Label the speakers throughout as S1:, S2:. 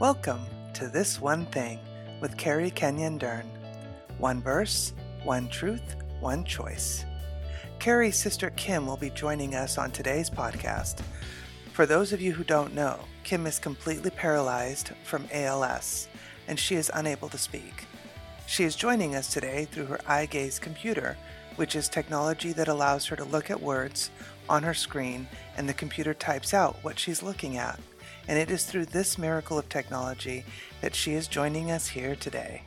S1: Welcome to This One Thing with Carrie Kenyon Dern. One verse, one truth, one choice. Carrie's sister Kim will be joining us on today's podcast. For those of you who don't know, Kim is completely paralyzed from ALS and she is unable to speak. She is joining us today through her eye gaze computer, which is technology that allows her to look at words on her screen and the computer types out what she's looking at and it is through this miracle of technology that she is joining us here today.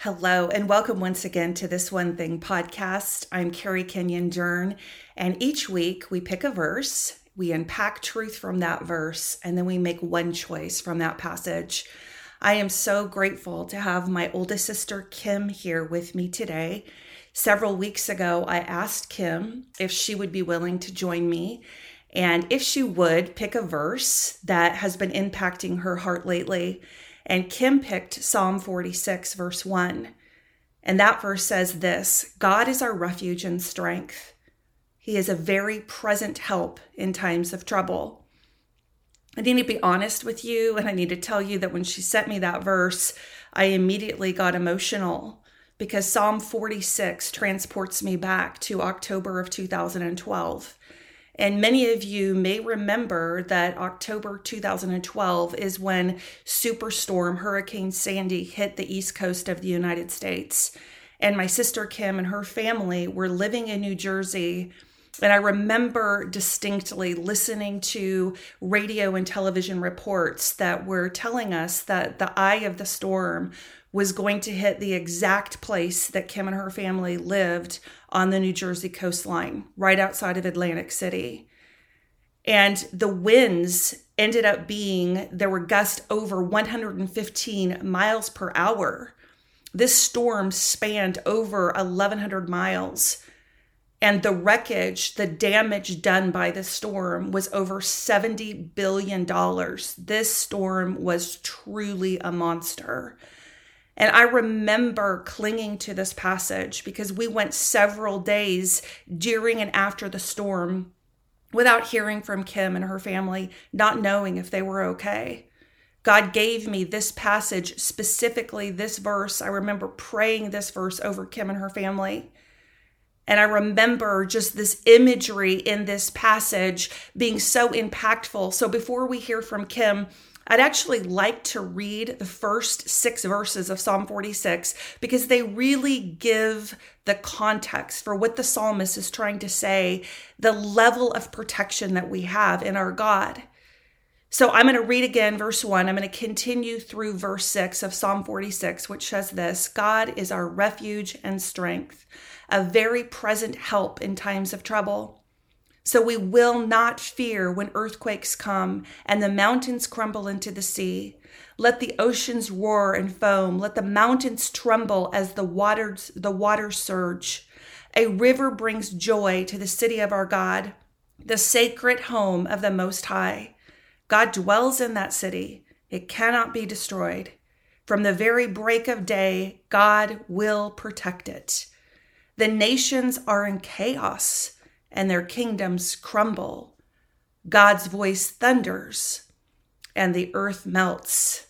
S2: Hello, and welcome once again to this One Thing podcast. I'm Carrie Kenyon Dern, and each week we pick a verse, we unpack truth from that verse, and then we make one choice from that passage. I am so grateful to have my oldest sister Kim here with me today. Several weeks ago, I asked Kim if she would be willing to join me and if she would pick a verse that has been impacting her heart lately. And Kim picked Psalm 46, verse 1. And that verse says this God is our refuge and strength. He is a very present help in times of trouble. I need to be honest with you, and I need to tell you that when she sent me that verse, I immediately got emotional because Psalm 46 transports me back to October of 2012. And many of you may remember that October 2012 is when Superstorm Hurricane Sandy hit the east coast of the United States. And my sister Kim and her family were living in New Jersey. And I remember distinctly listening to radio and television reports that were telling us that the eye of the storm was going to hit the exact place that Kim and her family lived on the New Jersey coastline, right outside of Atlantic City. And the winds ended up being, there were gusts over 115 miles per hour. This storm spanned over 1,100 miles. And the wreckage, the damage done by the storm was over $70 billion. This storm was truly a monster. And I remember clinging to this passage because we went several days during and after the storm without hearing from Kim and her family, not knowing if they were okay. God gave me this passage, specifically this verse. I remember praying this verse over Kim and her family. And I remember just this imagery in this passage being so impactful. So before we hear from Kim, I'd actually like to read the first six verses of Psalm 46 because they really give the context for what the psalmist is trying to say, the level of protection that we have in our God. So I'm going to read again verse 1. I'm going to continue through verse 6 of Psalm 46, which says this God is our refuge and strength, a very present help in times of trouble. So we will not fear when earthquakes come and the mountains crumble into the sea. Let the oceans roar and foam. Let the mountains tremble as the waters the waters surge. A river brings joy to the city of our God, the sacred home of the Most High. God dwells in that city. It cannot be destroyed. From the very break of day, God will protect it. The nations are in chaos and their kingdoms crumble. God's voice thunders and the earth melts.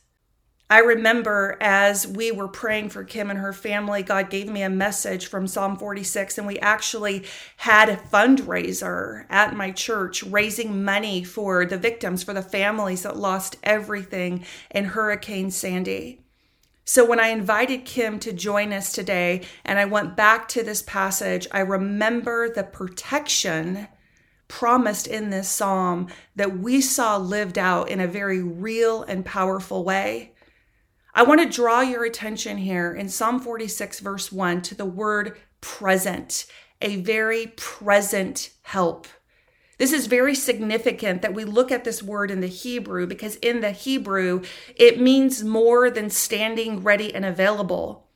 S2: I remember as we were praying for Kim and her family, God gave me a message from Psalm 46, and we actually had a fundraiser at my church raising money for the victims, for the families that lost everything in Hurricane Sandy. So when I invited Kim to join us today and I went back to this passage, I remember the protection promised in this psalm that we saw lived out in a very real and powerful way. I want to draw your attention here in Psalm 46, verse 1, to the word present, a very present help. This is very significant that we look at this word in the Hebrew because in the Hebrew, it means more than standing ready and available.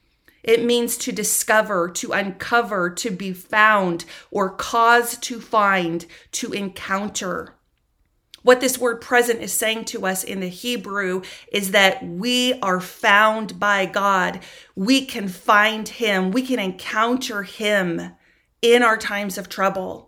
S2: It means to discover, to uncover, to be found, or cause to find, to encounter. What this word present is saying to us in the Hebrew is that we are found by God. We can find Him, we can encounter Him in our times of trouble.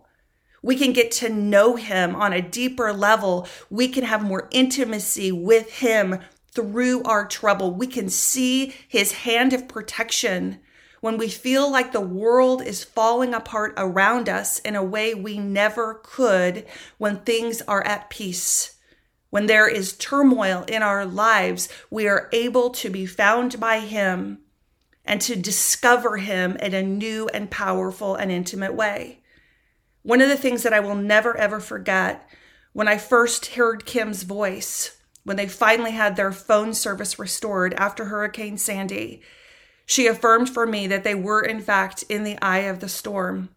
S2: We can get to know him on a deeper level. We can have more intimacy with him through our trouble. We can see his hand of protection when we feel like the world is falling apart around us in a way we never could when things are at peace. When there is turmoil in our lives, we are able to be found by Him and to discover Him in a new and powerful and intimate way. One of the things that I will never ever forget when I first heard Kim's voice, when they finally had their phone service restored after Hurricane Sandy, she affirmed for me that they were, in fact, in the eye of the storm.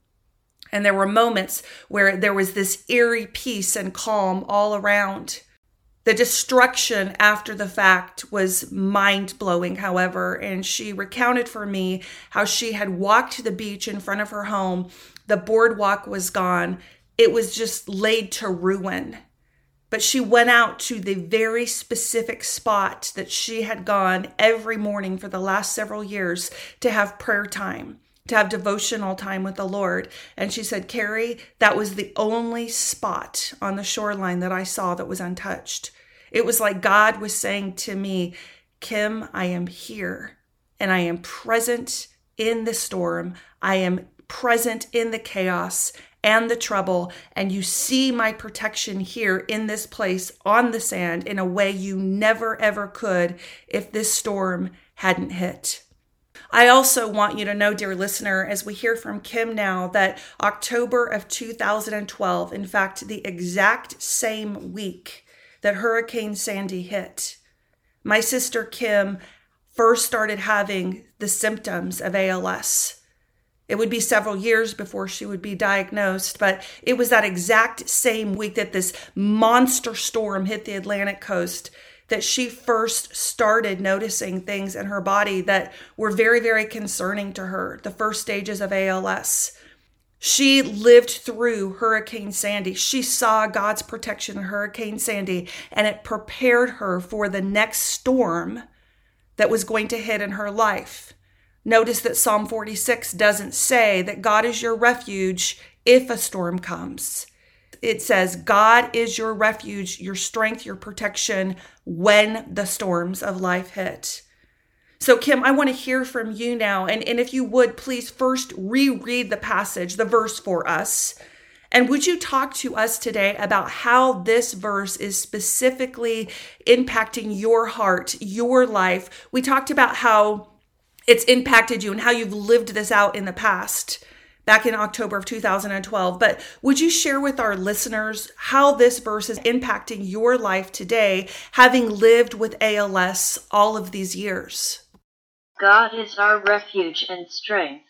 S2: And there were moments where there was this eerie peace and calm all around. The destruction after the fact was mind blowing, however, and she recounted for me how she had walked to the beach in front of her home. The boardwalk was gone, it was just laid to ruin but she went out to the very specific spot that she had gone every morning for the last several years to have prayer time, to have devotional time with the Lord. And she said, Carrie, that was the only spot on the shoreline that I saw that was untouched. It was like God was saying to me, Kim, I am here and I am present in the storm. I am present in the chaos and the trouble, and you see my protection here in this place on the sand in a way you never ever could if this storm hadn't hit. I also want you to know, dear listener, as we hear from Kim now, that October of 2012, in fact, the exact same week that Hurricane Sandy hit, my sister Kim first started having the symptoms of ALS. It would be several years before she would be diagnosed, but it was that exact same week that this monster storm hit the Atlantic coast that she first started noticing things in her body that were very, very concerning to her, the first stages of ALS. She lived through Hurricane Sandy. She saw God's protection in Hurricane Sandy, and it prepared her for the next storm that was going to hit in her life. Notice that Psalm 46 doesn't say that God is your refuge if a storm comes. It says, God is your refuge, your strength, your protection when the storms of life hit. So, Kim, I want to hear from you now. And, and if you would, please first reread the passage, the verse for us. And would you talk to us today about how this verse is specifically impacting your heart, your life? We talked about how it's impacted you and how you've lived this out in the past back in October of 2012. But would you share with our listeners how this verse is impacting your life today, having lived with ALS all of these years?
S3: God is our refuge and strength,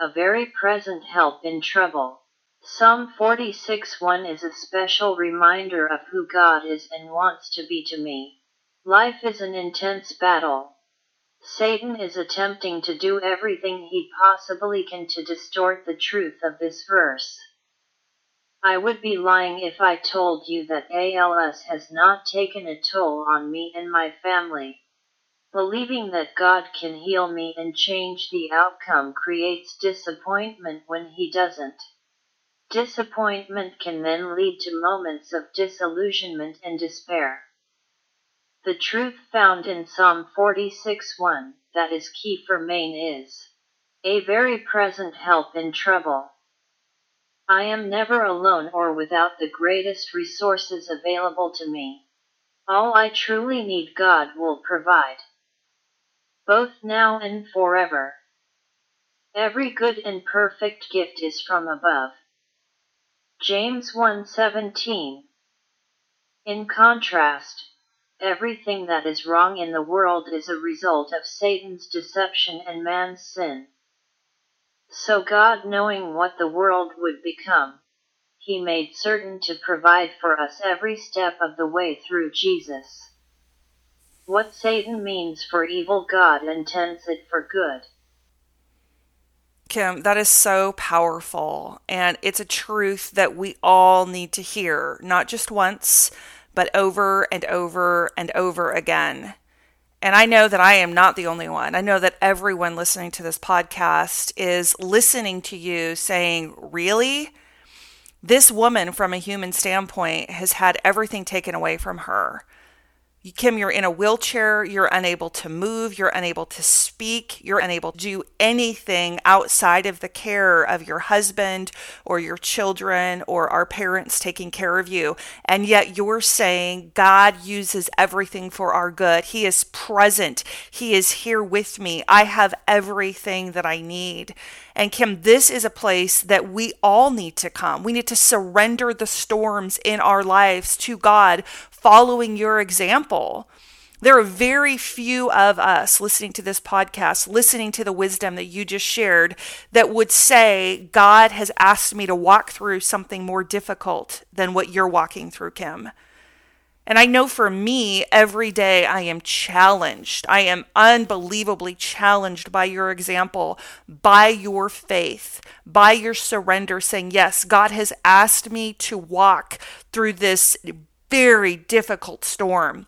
S3: a very present help in trouble. Psalm 46 1 is a special reminder of who God is and wants to be to me. Life is an intense battle Satan is attempting to do everything he possibly can to distort the truth of this verse. I would be lying if I told you that ALS has not taken a toll on me and my family. Believing that God can heal me and change the outcome creates disappointment when He doesn't. Disappointment can then lead to moments of disillusionment and despair. The truth found in Psalm 46:1 that is key for Maine is a very present help in trouble. I am never alone or without the greatest resources available to me. All I truly need God will provide. Both now and forever. Every good and perfect gift is from above. James 1:17 In contrast, Everything that is wrong in the world is a result of Satan's deception and man's sin. So God knowing what the world would become, he made certain to provide for us every step of the way through Jesus. What Satan means for evil, God intends it for good.
S2: Kim, that is so powerful. And it's a truth that we all need to hear, not just once, but over and over and over again. And I know that I am not the only one. I know that everyone listening to this podcast is listening to you saying, Really? This woman, from a human standpoint, has had everything taken away from her. Kim, you're in a wheelchair, you're unable to move, you're unable to speak, you're unable to do anything outside of the care of your husband or your children or our parents taking care of you. And yet you're saying God uses everything for our good. He is present, He is here with me. I have everything that I need. And Kim, this is a place that we all need to come. We need to surrender the storms in our lives to God, following your example. There are very few of us listening to this podcast, listening to the wisdom that you just shared, that would say, God has asked me to walk through something more difficult than what you're walking through, Kim. And I know for me, every day I am challenged. I am unbelievably challenged by your example, by your faith, by your surrender, saying, Yes, God has asked me to walk through this very difficult storm.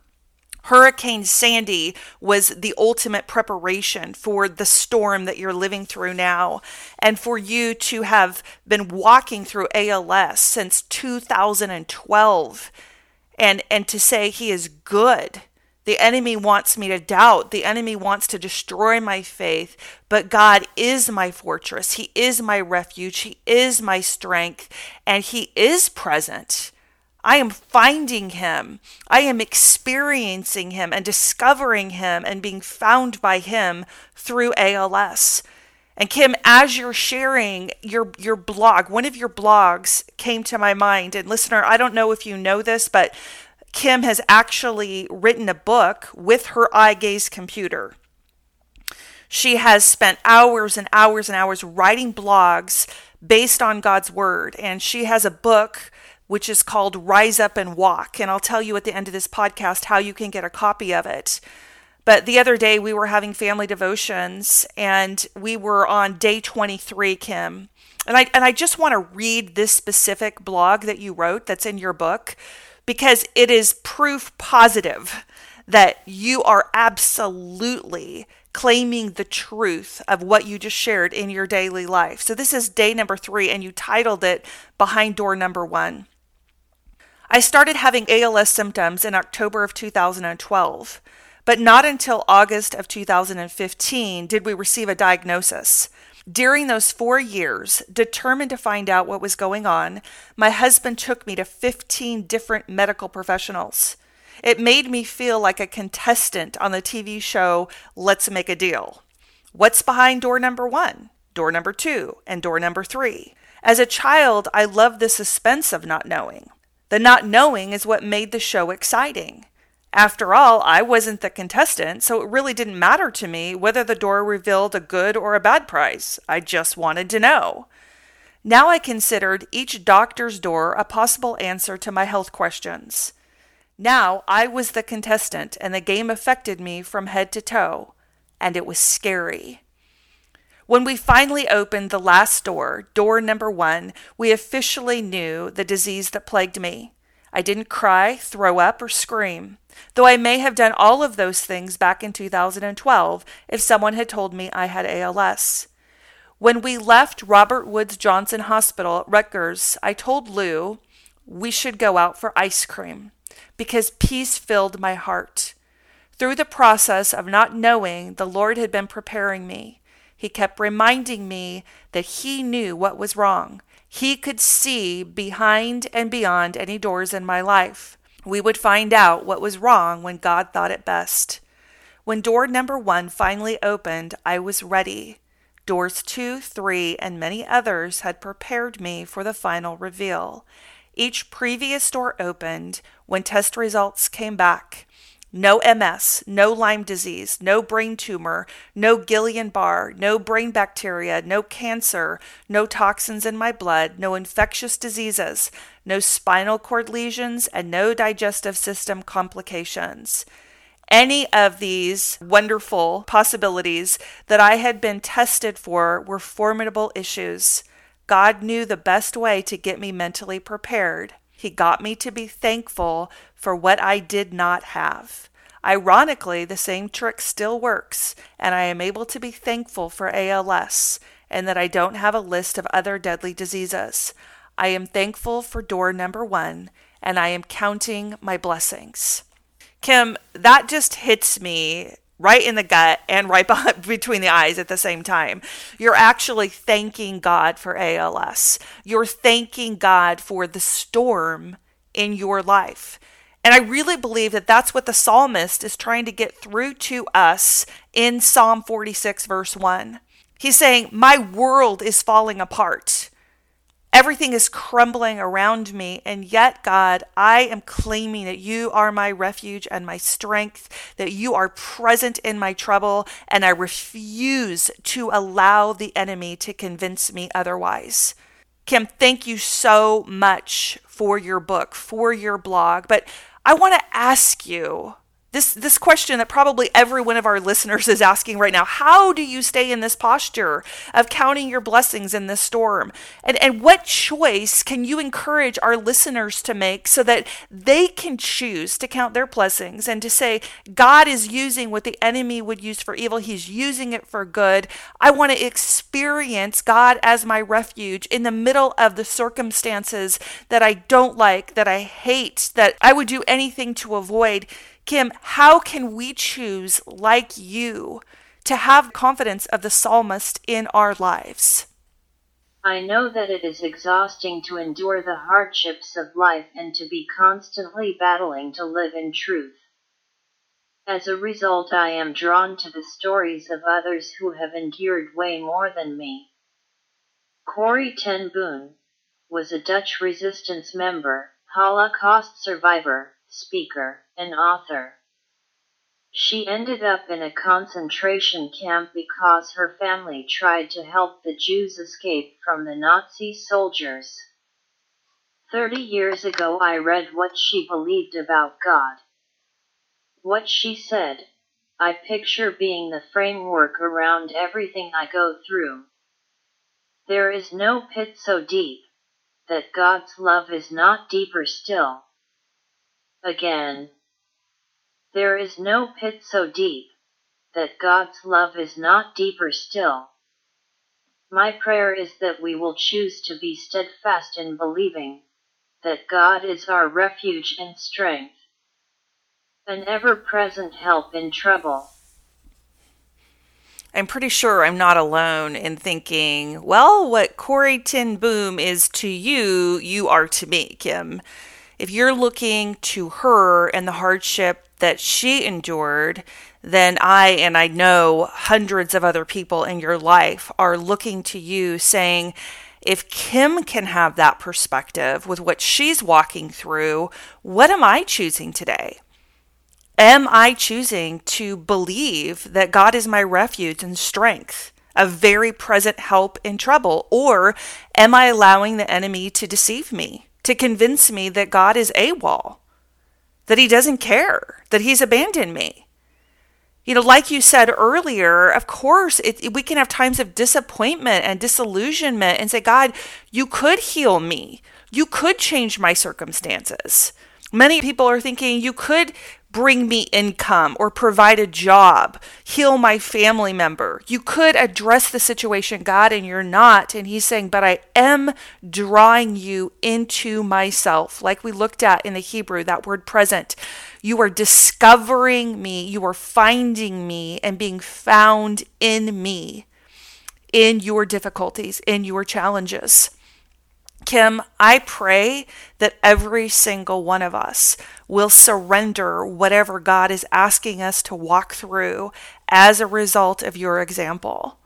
S2: Hurricane Sandy was the ultimate preparation for the storm that you're living through now. And for you to have been walking through ALS since 2012 and, and to say he is good. The enemy wants me to doubt. The enemy wants to destroy my faith. But God is my fortress. He is my refuge. He is my strength. And He is present. I am finding him. I am experiencing him and discovering him and being found by him through ALS. And Kim, as you're sharing your your blog, one of your blogs came to my mind. And listener, I don't know if you know this, but Kim has actually written a book with her eye gaze computer. She has spent hours and hours and hours writing blogs based on God's word. And she has a book which is called Rise Up and Walk. And I'll tell you at the end of this podcast how you can get a copy of it. But the other day we were having family devotions and we were on day 23, Kim. And I and I just want to read this specific blog that you wrote that's in your book because it is proof positive that you are absolutely claiming the truth of what you just shared in your daily life. So this is day number 3 and you titled it behind door number 1. I started having ALS symptoms in October of 2012, but not until August of 2015 did we receive a diagnosis. During those four years, determined to find out what was going on, my husband took me to 15 different medical professionals. It made me feel like a contestant on the TV show Let's Make a Deal. What's behind door number one, door number two, and door number three? As a child, I loved the suspense of not knowing. The not knowing is what made the show exciting. After all, I wasn't the contestant, so it really didn't matter to me whether the door revealed a good or a bad prize. I just wanted to know. Now I considered each doctor's door a possible answer to my health questions. Now I was the contestant, and the game affected me from head to toe, and it was scary. When we finally opened the last door, door number one, we officially knew the disease that plagued me. I didn't cry, throw up, or scream, though I may have done all of those things back in 2012 if someone had told me I had ALS. When we left Robert Woods Johnson Hospital at Rutgers, I told Lou we should go out for ice cream because peace filled my heart. Through the process of not knowing, the Lord had been preparing me. He kept reminding me that he knew what was wrong. He could see behind and beyond any doors in my life. We would find out what was wrong when God thought it best. When door number one finally opened, I was ready. Doors two, three, and many others had prepared me for the final reveal. Each previous door opened when test results came back. No MS, no Lyme disease, no brain tumor, no Guillain Barre, no brain bacteria, no cancer, no toxins in my blood, no infectious diseases, no spinal cord lesions, and no digestive system complications. Any of these wonderful possibilities that I had been tested for were formidable issues. God knew the best way to get me mentally prepared. He got me to be thankful for what I did not have. Ironically, the same trick still works, and I am able to be thankful for ALS and that I don't have a list of other deadly diseases. I am thankful for door number one, and I am counting my blessings. Kim, that just hits me right in the gut and right behind, between the eyes at the same time. You're actually thanking God for ALS. You're thanking God for the storm in your life. And I really believe that that's what the psalmist is trying to get through to us in Psalm 46, verse 1. He's saying, My world is falling apart. Everything is crumbling around me, and yet, God, I am claiming that you are my refuge and my strength, that you are present in my trouble, and I refuse to allow the enemy to convince me otherwise. Kim, thank you so much for your book, for your blog, but I want to ask you this this question that probably every one of our listeners is asking right now. How do you stay in this posture of counting your blessings in this storm? And and what choice can you encourage our listeners to make so that they can choose to count their blessings and to say god is using what the enemy would use for evil. He's using it for good. I want to experience god as my refuge in the middle of the circumstances that i don't like that i hate that i would do anything to avoid Kim, how can we choose, like you, to have confidence of the psalmist in our lives?
S3: I know that it is exhausting to endure the hardships of life and to be constantly battling to live in truth. As a result, I am drawn to the stories of others who have endured way more than me. Corrie ten Boom was a Dutch resistance member, Holocaust survivor, speaker, and author. She ended up in a concentration camp because her family tried to help the Jews escape from the Nazi soldiers. Thirty years ago, I read what she believed about God. What she said, I picture being the framework around everything I go through. There is no pit so deep that God's love is not deeper still. Again, there is no pit so deep that God's love is not deeper still. My prayer is that we will choose to be steadfast in believing that God is our refuge and strength, an ever present help in trouble.
S2: I'm pretty sure I'm not alone in thinking, well, what Corrie ten Boom is to you, you are to me, Kim if you're looking to her and the hardship that she endured, then I and I know hundreds of other people in your life are looking to you saying, if Kim can have that perspective with what she's walking through, what am I choosing today? Am I choosing to believe that God is my refuge and strength, a very present help in trouble? Or am I allowing the enemy to deceive me? To convince me that God is AWOL, that He doesn't care, that He's abandoned me. You know, like you said earlier, of course, it, we can have times of disappointment and disillusionment and say, God, you could heal me. You could change my circumstances. Many people are thinking you could bring me income or provide a job, heal my family member. You could address the situation, God, and you're not. And He's saying, But I am drawing you into myself, like we looked at in the Hebrew, that word present. You are discovering me, you are finding me, and being found in me, in your difficulties, in your challenges. Kim, I pray that every single one of us will surrender whatever God is asking us to walk through as a result of your example.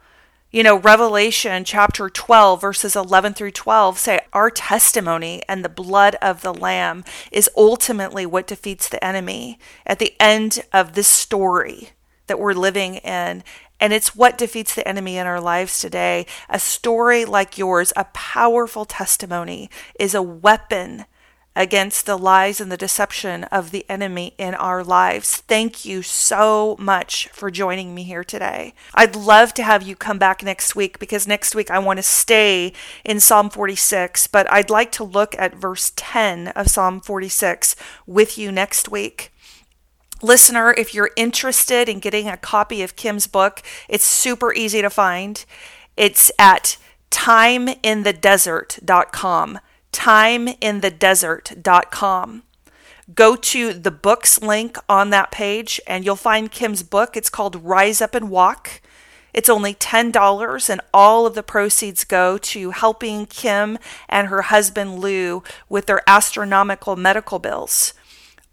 S2: You know, Revelation chapter 12, verses 11 through 12 say, Our testimony and the blood of the Lamb is ultimately what defeats the enemy at the end of this story that we're living in. And it's what defeats the enemy in our lives today. A story like yours, a powerful testimony, is a weapon against the lies and the deception of the enemy in our lives. Thank you so much for joining me here today. I'd love to have you come back next week because next week I want to stay in Psalm 46, but I'd like to look at verse 10 of Psalm 46 with you next week. Listener, if you're interested in getting a copy of Kim's book, it's super easy to find. It's at timeinthedesert.com. timeinthedesert.com. Go to the books link on that page and you'll find Kim's book. It's called Rise Up and Walk. It's only $10, and all of the proceeds go to helping Kim and her husband Lou with their astronomical medical bills.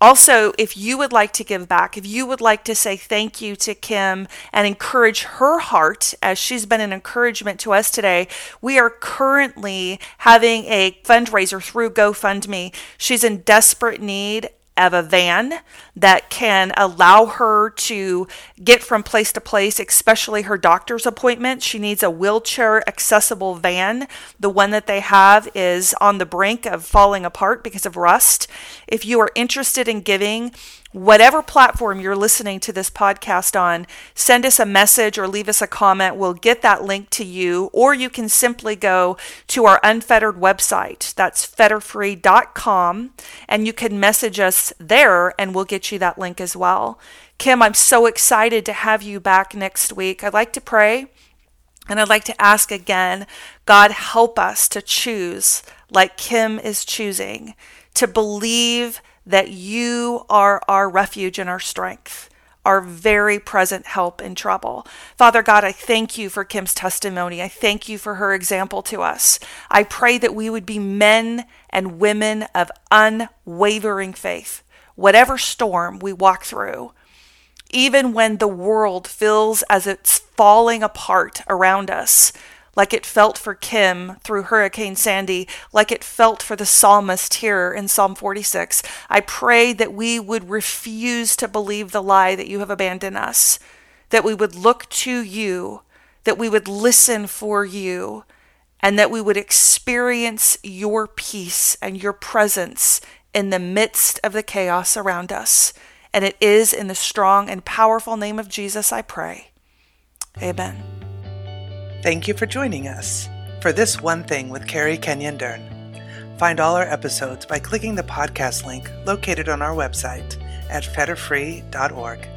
S2: Also, if you would like to give back, if you would like to say thank you to Kim and encourage her heart, as she's been an encouragement to us today, we are currently having a fundraiser through GoFundMe. She's in desperate need of a van that can allow her to get from place to place, especially her doctor's appointment. She needs a wheelchair accessible van. The one that they have is on the brink of falling apart because of rust. If you are interested in giving, whatever platform you're listening to this podcast on, send us a message or leave us a comment. We'll get that link to you, or you can simply go to our unfettered website. That's fetterfree.com, and you can message us there, and we'll get you that link as well. Kim, I'm so excited to have you back next week. I'd like to pray. And I'd like to ask again God, help us to choose like Kim is choosing, to believe that you are our refuge and our strength, our very present help in trouble. Father God, I thank you for Kim's testimony. I thank you for her example to us. I pray that we would be men and women of unwavering faith, whatever storm we walk through. Even when the world feels as it's falling apart around us, like it felt for Kim through Hurricane Sandy, like it felt for the psalmist here in Psalm 46. I pray that we would refuse to believe the lie that you have abandoned us, that we would look to you, that we would listen for you, and that we would experience your peace and your presence in the midst of the chaos around us. And it is in the strong and powerful name of Jesus I pray. Amen.
S1: Thank you for joining us for This One Thing with Carrie Kenyon Dern. Find all our episodes by clicking the podcast link located on our website at fetterfree.org.